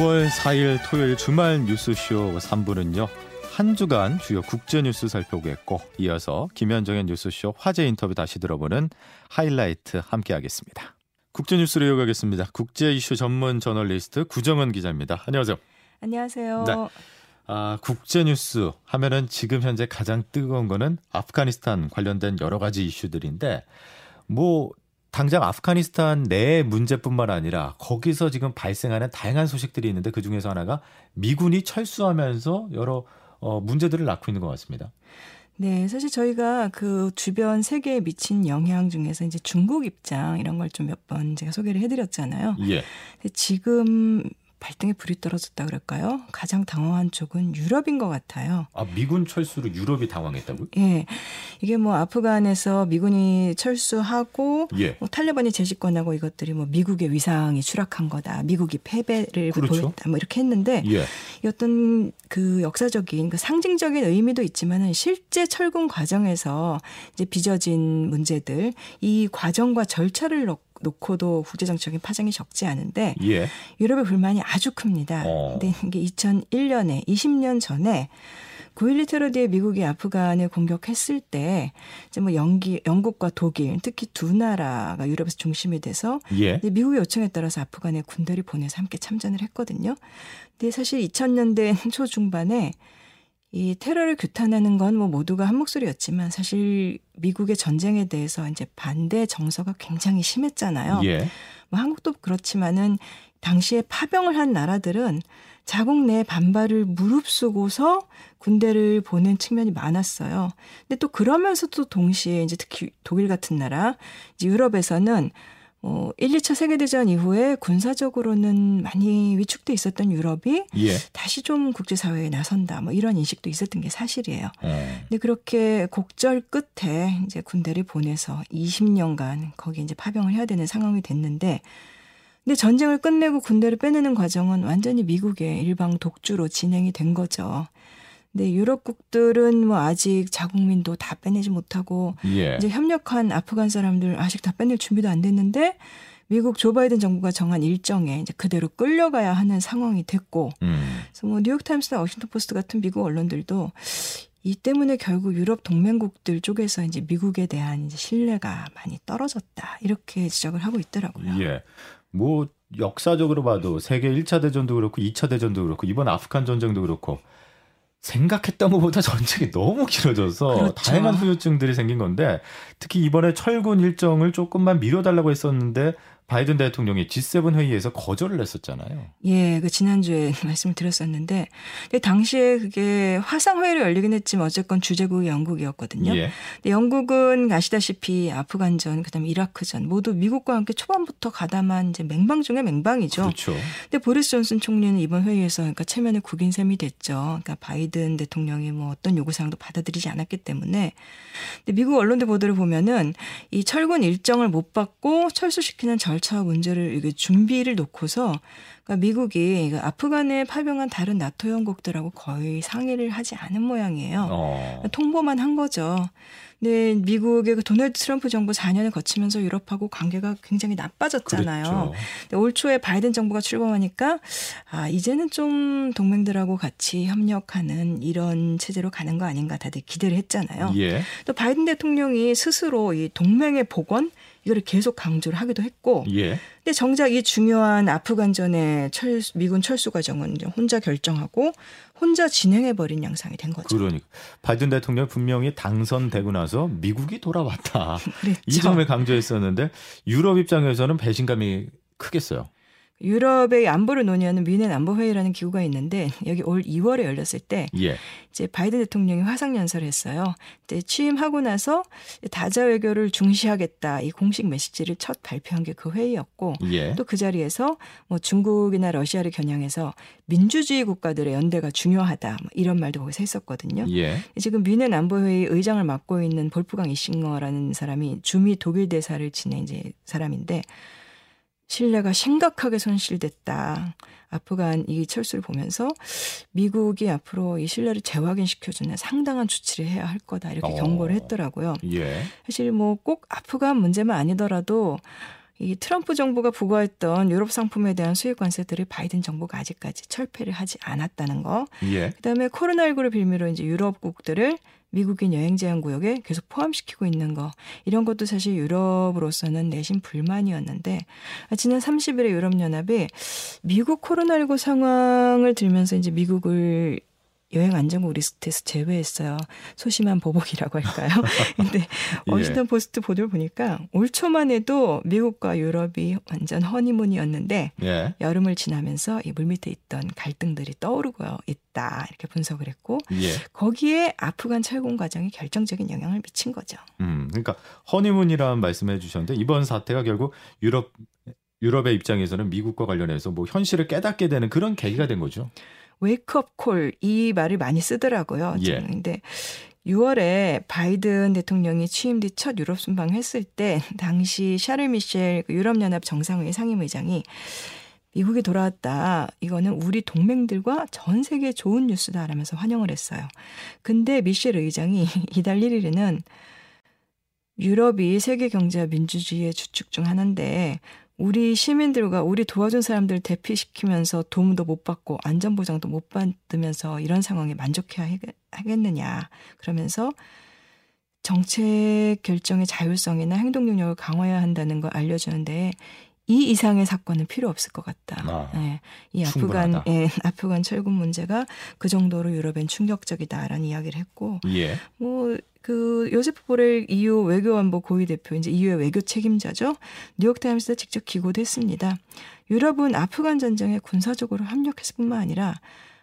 9월 4일 토요일 주말 뉴스쇼 3부는요. 한 주간 주요 국제 뉴스 살펴보겠고 이어서 김현정의 뉴스쇼 화제 인터뷰 다시 들어보는 하이라이트 함께 하겠습니다. 국제 뉴스로 이어가겠습니다. 국제 이슈 전문 저널리스트 구정은 기자입니다. 안녕하세요. 안녕하세요. 네. 아, 국제 뉴스 하면은 지금 현재 가장 뜨거운 거는 아프가니스탄 관련된 여러 가지 이슈들인데 뭐 당장 아프가니스탄 내 문제뿐만 아니라 거기서 지금 발생하는 다양한 소식들이 있는데 그 중에서 하나가 미군이 철수하면서 여러 어, 문제들을 낳고 있는 것 같습니다. 네, 사실 저희가 그 주변 세계에 미친 영향 중에서 이제 중국 입장 이런 걸 좀 몇 번 제가 소개를 해드렸잖아요. 예. 지금 발등에 불이 떨어졌다 그럴까요? 가장 당황한 쪽은 유럽인 것 같아요. 아 미군 철수로 유럽이 당황했다고요? 예, 이게 뭐 아프간에서 미군이 철수하고 예. 뭐 탈레반이 재집권하고 이것들이 뭐 미국의 위상이 추락한 거다, 미국이 패배를 그렇죠. 보였다, 뭐 이렇게 했는데 예. 이 어떤 그 역사적인 그 상징적인 의미도 있지만은 실제 철군 과정에서 이제 빚어진 문제들 이 과정과 절차를 놓, 놓고도 국제정치적인 파장이 적지 않은데 예. 유럽의 불만이 아주 큽니다. 어. 근데 이게 2001년에 20년 전에 9.12 테러 뒤에 미국이 아프간을 공격했을 때 이제 뭐 영기, 영국과 독일 특히 두 나라가 유럽에서 중심이 돼서 예. 미국의 요청에 따라서 아프간에 군대를 보내서 함께 참전을 했거든요. 근데 사실 2000년대 초중반에 이 테러를 규탄하는 건 뭐 모두가 한 목소리였지만 사실 미국의 전쟁에 대해서 이제 반대 정서가 굉장히 심했잖아요. 예. 뭐 한국도 그렇지만은 당시에 파병을 한 나라들은 자국 내 반발을 무릅쓰고서 군대를 보낸 측면이 많았어요. 근데 또 그러면서도 동시에 이제 특히 독일 같은 나라, 이제 유럽에서는 어 1, 2차 세계대전 이후에 군사적으로는 많이 위축돼 있었던 유럽이 예. 다시 좀 국제사회에 나선다. 뭐 이런 인식도 있었던 게 사실이에요. 어. 근데 그렇게 곡절 끝에 이제 군대를 보내서 20년간 거기 이제 파병을 해야 되는 상황이 됐는데 근데 전쟁을 끝내고 군대를 빼내는 과정은 완전히 미국의 일방 독주로 진행이 된 거죠. 근데 유럽국들은 뭐 아직 자국민도 다 빼내지 못하고 예. 이제 협력한 아프간 사람들 아직 다 빼낼 준비도 안 됐는데 미국 조 바이든 정부가 정한 일정에 이제 그대로 끌려가야 하는 상황이 됐고 음. 그래서 뭐 뉴욕타임스나 워싱턴 포스트 같은 미국 언론들도 이 때문에 결국 유럽 동맹국들 쪽에서 이제 미국에 대한 이제 신뢰가 많이 떨어졌다 이렇게 지적을 하고 있더라고요. 예. 뭐 역사적으로 봐도 세계 1차 대전도 그렇고 2차 대전도 그렇고 이번 아프간 전쟁도 그렇고 생각했던 것보다 전쟁이 너무 길어져서 그렇죠. 다양한 후유증들이 생긴 건데 특히 이번에 철군 일정을 조금만 미뤄달라고 했었는데 바이든 대통령이 G7 회의에서 거절을 했었잖아요. 예, 그 지난주에 말씀을 드렸었는데 근데 당시에 그게 화상 회의로 열리긴 했지만 어쨌건 주재국이 영국이었거든요. 예. 근데 영국은 아시다시피 아프간전, 그다음에 이라크전 모두 미국과 함께 초반부터 가담한 이제 맹방 중에 맹방이죠. 그렇죠. 근데 보리스 존슨 총리는 이번 회의에서 그러니까 체면에 구긴 셈이 됐죠. 그러니까 바이든 대통령이 뭐 어떤 요구 사항도 받아들이지 않았기 때문에. 근데 미국 언론들 보도를 보면은 이 철군 일정을 못 받고 철수시키는 절 차와 문제를 이게 준비를 놓고서 그러니까 미국이 이거 아프간에 파병한 다른 나토 연국들하고 거의 상의를 하지 않은 모양이에요. 어. 통보만 한 거죠. 근데 미국의 그 도널드 트럼프 정부 4년을 거치면서 유럽하고 관계가 굉장히 나빠졌잖아요. 근데 올 초에 바이든 정부가 출범하니까 아 이제는 좀 동맹들하고 같이 협력하는 이런 체제로 가는 거 아닌가 다들 기대를 했잖아요. 예. 또 바이든 대통령이 스스로 이 동맹의 복원 이거를 계속 강조를 하기도 했고 예. 근데 정작 이 중요한 아프간전의 철, 미군 철수 과정은 혼자 결정하고 혼자 진행해 버린 양상이 된 거죠. 그러니까 바이든 대통령 분명히 당선되고 나서 미국이 돌아왔다. 그랬죠. 이 점을 강조했었는데 유럽 입장에서는 배신감이 크겠어요. 유럽의 안보를 논의하는 뮌헨 안보회의라는 기구가 있는데 여기 올 2월에 열렸을 때 예. 이제 바이든 대통령이 화상 연설을 했어요. 근데 취임하고 나서 다자 외교를 중시하겠다 이 공식 메시지를 첫 발표한 게 그 회의였고 예. 또그 자리에서 뭐 중국이나 러시아를 겨냥해서 민주주의 국가들의 연대가 중요하다 뭐 이런 말도 거기서 했었거든요. 예. 지금 뮌헨 안보회의 의장을 맡고 있는 볼프강 이싱어라는 사람이 주미 독일 대사를 지낸 이제 사람인데 신뢰가 심각하게 손실됐다. 아프간 이 철수를 보면서 미국이 앞으로 이 신뢰를 재확인시켜주는 상당한 조치를 해야 할 거다 이렇게 어. 경고를 했더라고요. 예. 사실 뭐 꼭 아프간 문제만 아니더라도 이 트럼프 정부가 부과했던 유럽 상품에 대한 수입 관세들을 바이든 정부가 아직까지 철폐를 하지 않았다는 거. 예. 그다음에 코로나19를 빌미로 이제 유럽 국들을 미국인 여행 제한 구역에 계속 포함시키고 있는 거. 이런 것도 사실 유럽으로서는 내심 불만이었는데 지난 30일에 유럽 연합이 미국 코로나19 상황을 들면서 이제 미국을 여행 안전국 리스트에서 제외했어요. 소심한 보복이라고 할까요? 근데 워싱턴 예. 포스트 보도를 보니까 올 초만 해도 미국과 유럽이 완전 허니문이었는데 예. 여름을 지나면서 이 물밑에 있던 갈등들이 떠오르고 있다 이렇게 분석을 했고 예. 거기에 아프간 철군 과정이 결정적인 영향을 미친 거죠. 음, 그러니까 허니문이라는 말씀해 주셨는데 이번 사태가 결국 유럽 유럽의 입장에서는 미국과 관련해서 뭐 현실을 깨닫게 되는 그런 계기가 된 거죠. 웨이크업 콜 이 말을 많이 쓰더라고요. 예. 근데 6월에 바이든 대통령이 취임 뒤 첫 유럽 순방을 했을 때 당시 샤를 미셸 그 유럽연합 정상회의 상임의장이 미국에 돌아왔다. 이거는 우리 동맹들과 전 세계 좋은 뉴스다. 라면서 환영을 했어요. 근데 미셸 의장이 이달 1일에는 유럽이 세계 경제와 민주주의의 주축 중 하나인데 우리 시민들과 우리 도와준 사람들 대피시키면서 도움도 못 받고 안전보장도 못 받으면서 이런 상황에 만족해야 하겠느냐. 그러면서 정책 결정의 자율성이나 행동 능력을 강화해야 한다는 걸 알려주는데 이 이상의 사건은 필요 없을 것 같다. 아, 네. 이 아프간, 예, 아프간 철군 문제가 그 정도로 유럽엔 충격적이다라는 이야기를 했고, 예. 뭐그 요세프 보렐 EU 외교안보 고위 대표 이제 EU의 외교 책임자죠. 뉴욕타임스에 직접 기고도 했습니다. 유럽은 아프간 전쟁에 군사적으로 합력했을 뿐만 아니라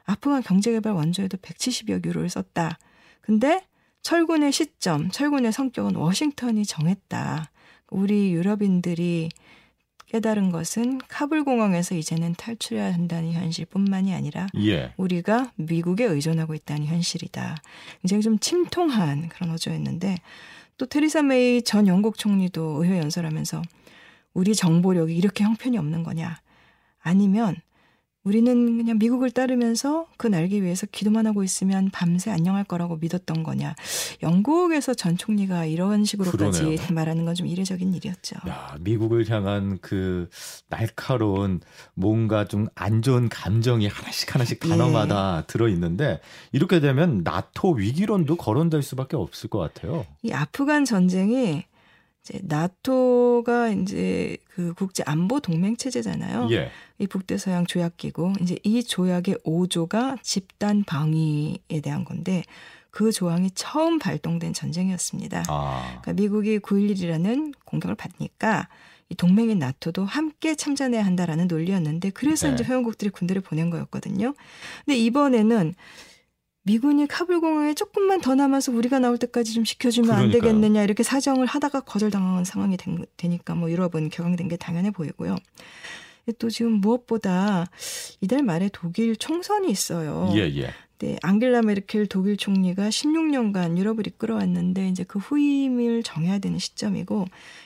아프간 경제개발 원조에도 170여 유로를 썼다. 근데 철군의 시점, 철군의 성격은 워싱턴이 정했다. 우리 유럽인들이 깨달은 것은 카불 공항에서 이제는 탈출해야 한다는 현실뿐만이 아니라 예. 우리가 미국에 의존하고 있다는 현실이다. 굉장히 좀 침통한 그런 어조였는데 또 테리사 메이 전 영국 총리도 의회 연설하면서 우리 정보력이 이렇게 형편이 없는 거냐? 아니면 우리는 그냥 미국을 따르면서 그 날개 위해서 기도만 하고 있으면 밤새 안녕할 거라고 믿었던 거냐. 영국에서 전 총리가 이런 식으로까지 그러네요. 말하는 건 좀 이례적인 일이었죠. 야, 미국을 향한 그 날카로운 뭔가 좀 안 좋은 감정이 하나씩 하나씩 단어마다 예. 들어 있는데 이렇게 되면 나토 위기론도 거론될 수밖에 없을 것 같아요. 이 아프간 전쟁이 이제 나토가 이제 그 국제 안보 동맹 체제잖아요. 예. 이 북대서양 조약 기구 이제 이 조약의 5조가 집단 방위에 대한 건데 그 조항이 처음 발동된 전쟁이었습니다. 아. 그러니까 미국이 9.11이라는 공격을 받으니까 이 동맹인 나토도 함께 참전해야 한다라는 논리였는데 그래서 네. 이제 회원국들이 군대를 보낸 거였거든요. 근데 이번에는 미군이 카불 공항에 조금만 더 남아서 우리가 나올 때까지 좀 지켜주면 그러니까요. 안 되겠느냐 이렇게 사정을 하다가 거절당한 상황이 된, 되니까 뭐 유럽은 격앙된 게 당연해 보이고요. 또 지금 무엇보다 이달 말에 독일 총선이 있어요. 예, 예. 네, 앙겔라 메르켈 독일 총리가 16년간 유럽을 이끌어왔는데 이제 그 후임을 정해야 되는 시점이고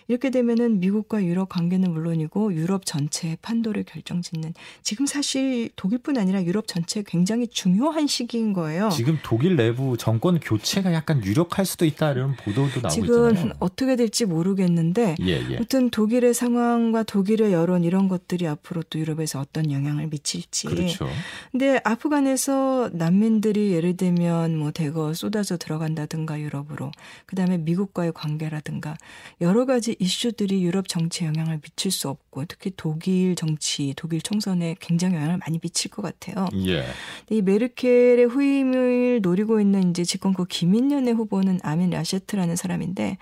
이렇게 되면은 미국과 유럽 관계는 물론이고 유럽 전체의 판도를 결정짓는 지금 사실 독일뿐 아니라 유럽 전체 굉장히 중요한 시기인 거예요. 지금 독일 내부 정권 교체가 약간 유력할 수도 있다 이런 보도도 나오고 지금 있잖아요. 지금 어떻게 될지 모르겠는데 예, 예. 아무튼 독일의 상황과 독일의 여론 이런 것들이 앞으로 또 유럽에서 어떤 영향을 미칠지. 그렇죠. 근데 아프간에서 난민들이 예를 들면 뭐 대거 쏟아져 들어간다든가 유럽으로 그다음에 미국과의 관계라든가 여러 가지 이슈들이 유럽 정치에 영향을 미칠 수 없고 특히 독일 정치, 독일 총선에 굉장히 영향을 많이 미칠 것 같아요. 예. 이 메르켈의 후임을 노리고 있는 이제 집권국 기민연의 후보는 아민 라셰트라는 사람인데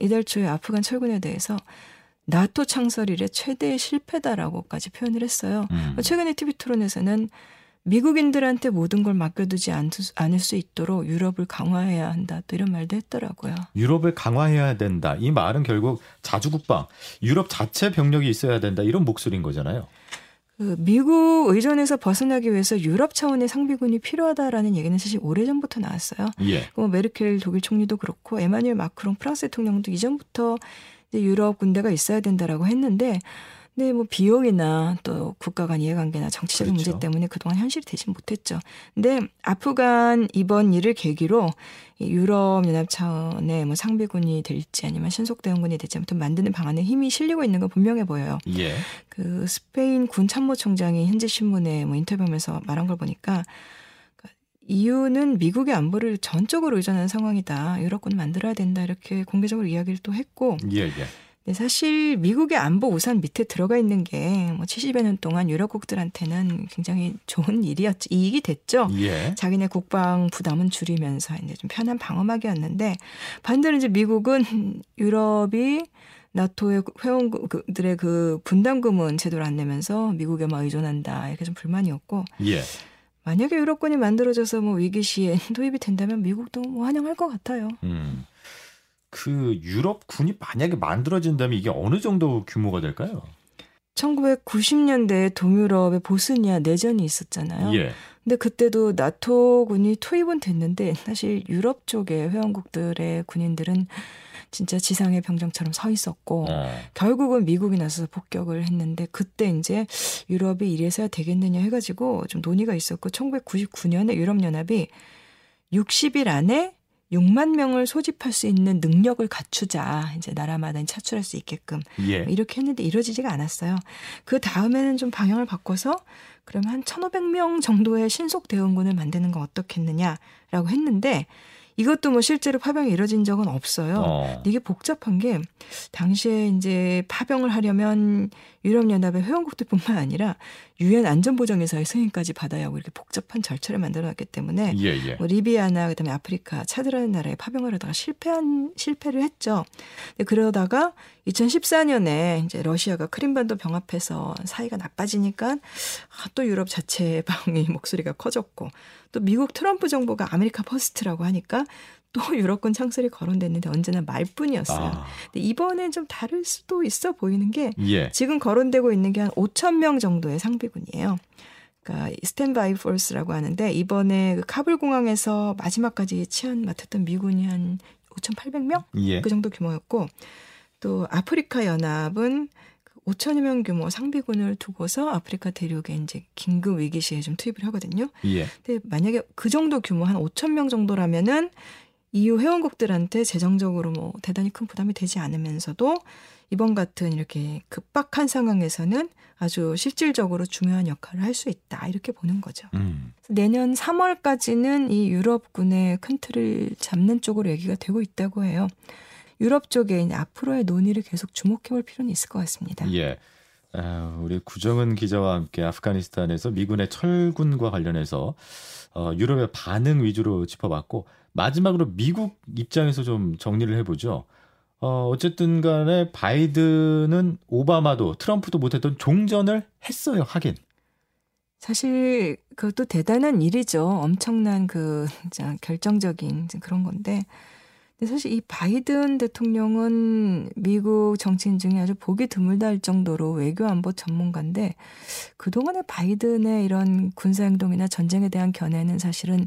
이달 초에 아프간 철군에 대해서 나토 창설 이래 최대의 실패다라고까지 표현을 했어요. 음. 최근에 TV 토론에서는 미국인들한테 모든 걸 맡겨두지 않을 수 있도록 유럽을 강화해야 한다. 또 이런 말도 했더라고요. 유럽을 강화해야 된다. 이 말은 결국 자주국방, 유럽 자체 병력이 있어야 된다. 이런 목소리인 거잖아요. 그 미국 의존에서 벗어나기 위해서 유럽 차원의 상비군이 필요하다라는 얘기는 사실 오래전부터 나왔어요. 예. 뭐 메르켈 독일 총리도 그렇고 에마뉴엘 마크롱 프랑스 대통령도 이전부터 유럽 군대가 있어야 된다라고 했는데 네, 뭐 비용이나 또뭐 국가 간 이해관계나 정치적인 그렇죠. 문제 때문에 그동안 현실이 되지 못했죠. 근데 아프간 이번 일을 계기로 이 유럽 연합 차원의 뭐 상비군이 될지 아니면 신속 대응군이 될지 아무튼 만드는 방안에 힘이 실리고 있는 건 분명해 보여요. 예. 그 스페인 군 참모총장이 현지 신문에 뭐 인터뷰하면서 말한 걸 보니까 그러니까 이유는 미국의 안보를 전적으로 의존하는 상황이다. 유럽군 만들어야 된다. 이렇게 공개적으로 이야기를 또 했고 예, 예. 근데 사실 미국의 안보 우산 밑에 들어가 있는 게 뭐 70여 년 동안 유럽국들한테는 굉장히 좋은 일이었죠. 이익이 됐죠. 예. 자기네 국방 부담은 줄이면서 이제 좀 편한 방어막이었는데 반대로 이제 미국은 유럽이 나토의 회원들의 그 분담금은 제대로 안 내면서 미국에만 의존한다 이렇게 좀 불만이었고 예. 만약에 유럽군이 만들어져서 뭐 위기 시에 도입이 된다면 미국도 뭐 환영할 것 같아요. 음. 그 유럽 군이 만약에 만들어진다면 이게 어느 정도 규모가 될까요? 1990년대에 동유럽에 보스니아 내전이 있었잖아요. 예. 근데 그때도 나토군이 투입은 됐는데 사실 유럽 쪽의 회원국들의 군인들은 진짜 지상의 병정처럼 서 있었고 어. 결국은 미국이 나서서 폭격을 했는데 그때 이제 유럽이 이래서야 되겠느냐 해가지고 좀 논의가 있었고 1999년에 유럽 연합이 60일 안에 6만 명을 소집할 수 있는 능력을 갖추자 이제 나라마다 차출할 수 있게끔 예. 뭐 이렇게 했는데 이루어지지가 않았어요. 그 다음에는 좀 방향을 바꿔서 그러면 한 1,500명 정도의 신속 대응군을 만드는 건 어떻겠느냐라고 했는데 이것도 뭐 실제로 파병이 이뤄진 적은 없어요. 어. 이게 복잡한 게 당시에 이제 파병을 하려면 유럽연합의 회원국들뿐만 아니라 유엔 안전보장회사의 승인까지 받아야 하고 이렇게 복잡한 절차를 만들어놨기 때문에 예, 예. 뭐 리비아나 그다음에 아프리카 차드라는 나라에 파병을 하다가 실패한 실패를 했죠. 근데 그러다가 2014년에 이제 러시아가 크림반도 병합해서 사이가 나빠지니까 아, 또 유럽 자체 방위 목소리가 커졌고 또 미국 트럼프 정부가 America First라고 하니까 또 유럽군 창설이 거론됐는데 언제나 말뿐이었어요. 아. 근데 이번엔 좀 다를 수도 있어 보이는 게 예. 지금 거론되고 있는 게 한 5천 명 정도의 상비군이에요. 그러니까 standby force라고 하는데 이번에 그 카불 공항에서 마지막까지 치안 맡았던 미군이 한 5,800명 예. 그 정도 규모였고 또 아프리카 연합은 5천여 명 규모 상비군을 두고서 아프리카 대륙에 이제 긴급 위기 시에 좀 투입을 하거든요. 예. 근데 만약에 그 정도 규모 한 5천 명 정도라면은 EU 회원국들한테 재정적으로 뭐 대단히 큰 부담이 되지 않으면서도 이번 같은 이렇게 급박한 상황에서는 아주 실질적으로 중요한 역할을 할 수 있다 이렇게 보는 거죠. 음. 내년 3월까지는 이 유럽군의 큰 틀을 잡는 쪽으로 얘기가 되고 있다고 해요. 유럽 쪽에 앞으로의 논의를 계속 주목해볼 필요는 있을 것 같습니다. 예. 아, 우리 구정은 기자와 함께 아프가니스탄에서 미군의 철군과 관련해서 어, 유럽의 반응 위주로 짚어봤고 마지막으로 미국 입장에서 좀 정리를 해보죠. 어, 어쨌든 간에 바이든은 오바마도 트럼프도 못했던 종전을 했어요, 하긴. 사실 그것도 대단한 일이죠. 엄청난 그 결정적인 그런 건데. 사실 이 바이든 대통령은 미국 정치인 중에 아주 보기 드물다 할 정도로 외교 안보 전문가인데 그동안의 바이든의 이런 군사 행동이나 전쟁에 대한 견해는 사실은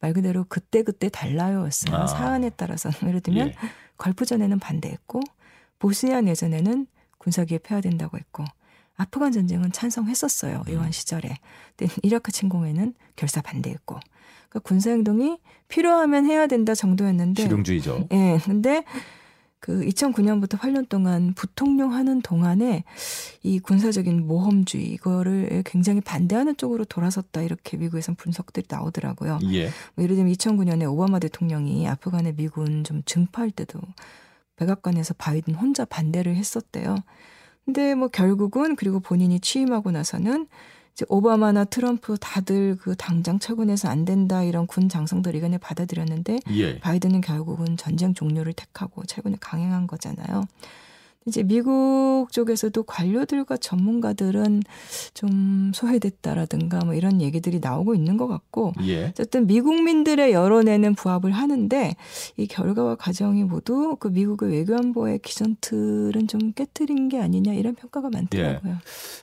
말 그대로 그때그때 달라요였어요. 아. 사안에 따라서 예를 들면 예. 걸프 전에는 반대했고 보스니아 내전에는 군사 개입해야 된다고 했고 아프간 전쟁은 찬성했었어요. 음. 의원 시절에. 근데 이라크 침공에는 결사 반대했고. 그러니까 군사 행동이 필요하면 해야 된다 정도였는데 실용주의죠. 예. 근데 그 2009년부터 8년 동안 부통령 하는 동안에 이 군사적인 모험주의 이거를 굉장히 반대하는 쪽으로 돌아섰다 이렇게 미국에선 분석들이 나오더라고요. 예. 뭐 예를 들면 2009년에 오바마 대통령이 아프간의 미군 좀 증파할 때도 백악관에서 바이든 혼자 반대를 했었대요. 근데 뭐 결국은 그리고 본인이 취임하고 나서는 이제 오바마나 트럼프 다들 그 당장 철군해서 안 된다 이런 군 장성들 의견을 받아들였는데 예. 바이든은 결국은 전쟁 종료를 택하고 철군을 강행한 거잖아요. 이제 미국 쪽에서도 관료들과 전문가들은 좀 소외됐다라든가 뭐 이런 얘기들이 나오고 있는 것 같고 예. 어쨌든 미국민들의 여론에는 부합을 하는데 이 결과와 과정이 모두 그 미국의 외교안보의 기존 틀은 좀 깨뜨린 게 아니냐 이런 평가가 많더라고요.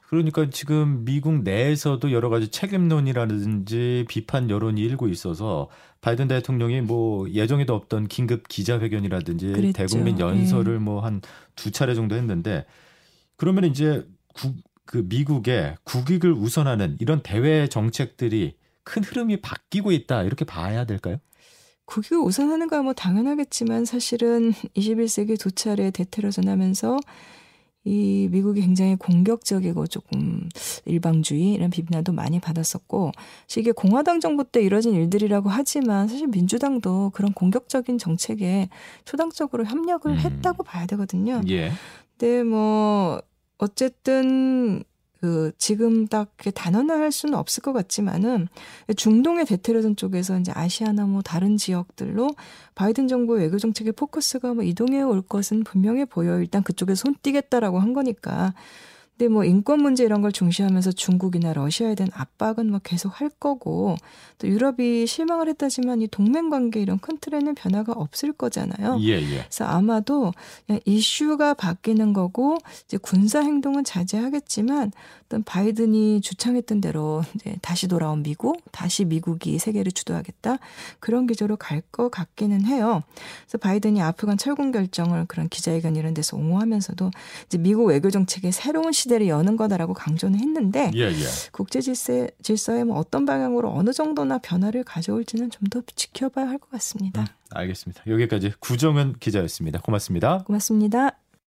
그러니까 지금 미국 내에서도 여러 가지 책임론이라든지 비판 여론이 일고 있어서 바이든 대통령이 뭐 예정에도 없던 긴급 기자회견이라든지 그랬죠. 대국민 연설을 예. 뭐한 두 차례 정도 했는데 그러면 이제 국, 그 미국의 국익을 우선하는 이런 대외 정책들이 큰 흐름이 바뀌고 있다 이렇게 봐야 될까요? 국익을 우선하는 거야 뭐 당연하겠지만 사실은 21세기 두 차례 대테러 전하면서 이 미국이 굉장히 공격적이고 조금 일방주의 이런 비난도 많이 받았었고 이게 공화당 정부 때 이뤄진 일들이라고 하지만 사실 민주당도 그런 공격적인 정책에 초당적으로 협력을 음. 했다고 봐야 되거든요. 예. 근데 뭐 어쨌든 그 지금 딱 단언할 수는 없을 것 같지만은 중동의 대테러전 쪽에서 이제 아시아나 뭐 다른 지역들로 바이든 정부의 외교 정책의 포커스가 뭐 이동해 올 것은 분명해 보여. 일단 그쪽에 손 띄겠다라고 한 거니까 근데 뭐 인권 문제 이런 걸 중시하면서 중국이나 러시아에 대한 압박은 뭐 계속 할 거고 또 유럽이 실망을 했다지만 이 동맹 관계 이런 큰 틀에는 변화가 없을 거잖아요. 예, 예. 그래서 아마도 이슈가 바뀌는 거고 이제 군사 행동은 자제하겠지만 어떤 바이든이 주창했던 대로 이제 다시 돌아온 미국, 다시 미국이 세계를 주도하겠다 그런 기조로 갈 것 같기는 해요. 그래서 바이든이 아프간 철군 결정을 그런 기자회견 이런 데서 옹호하면서도 이제 미국 외교 정책의 새로운 시 시대를 여는 거다라고 강조는 했는데 예, 예. 국제 질서, 질서에 뭐 어떤 방향으로 어느 정도나 변화를 가져올지는 좀 더 지켜봐야 할 것 같습니다. 음, 알겠습니다. 여기까지 구정은 기자였습니다. 고맙습니다. 고맙습니다.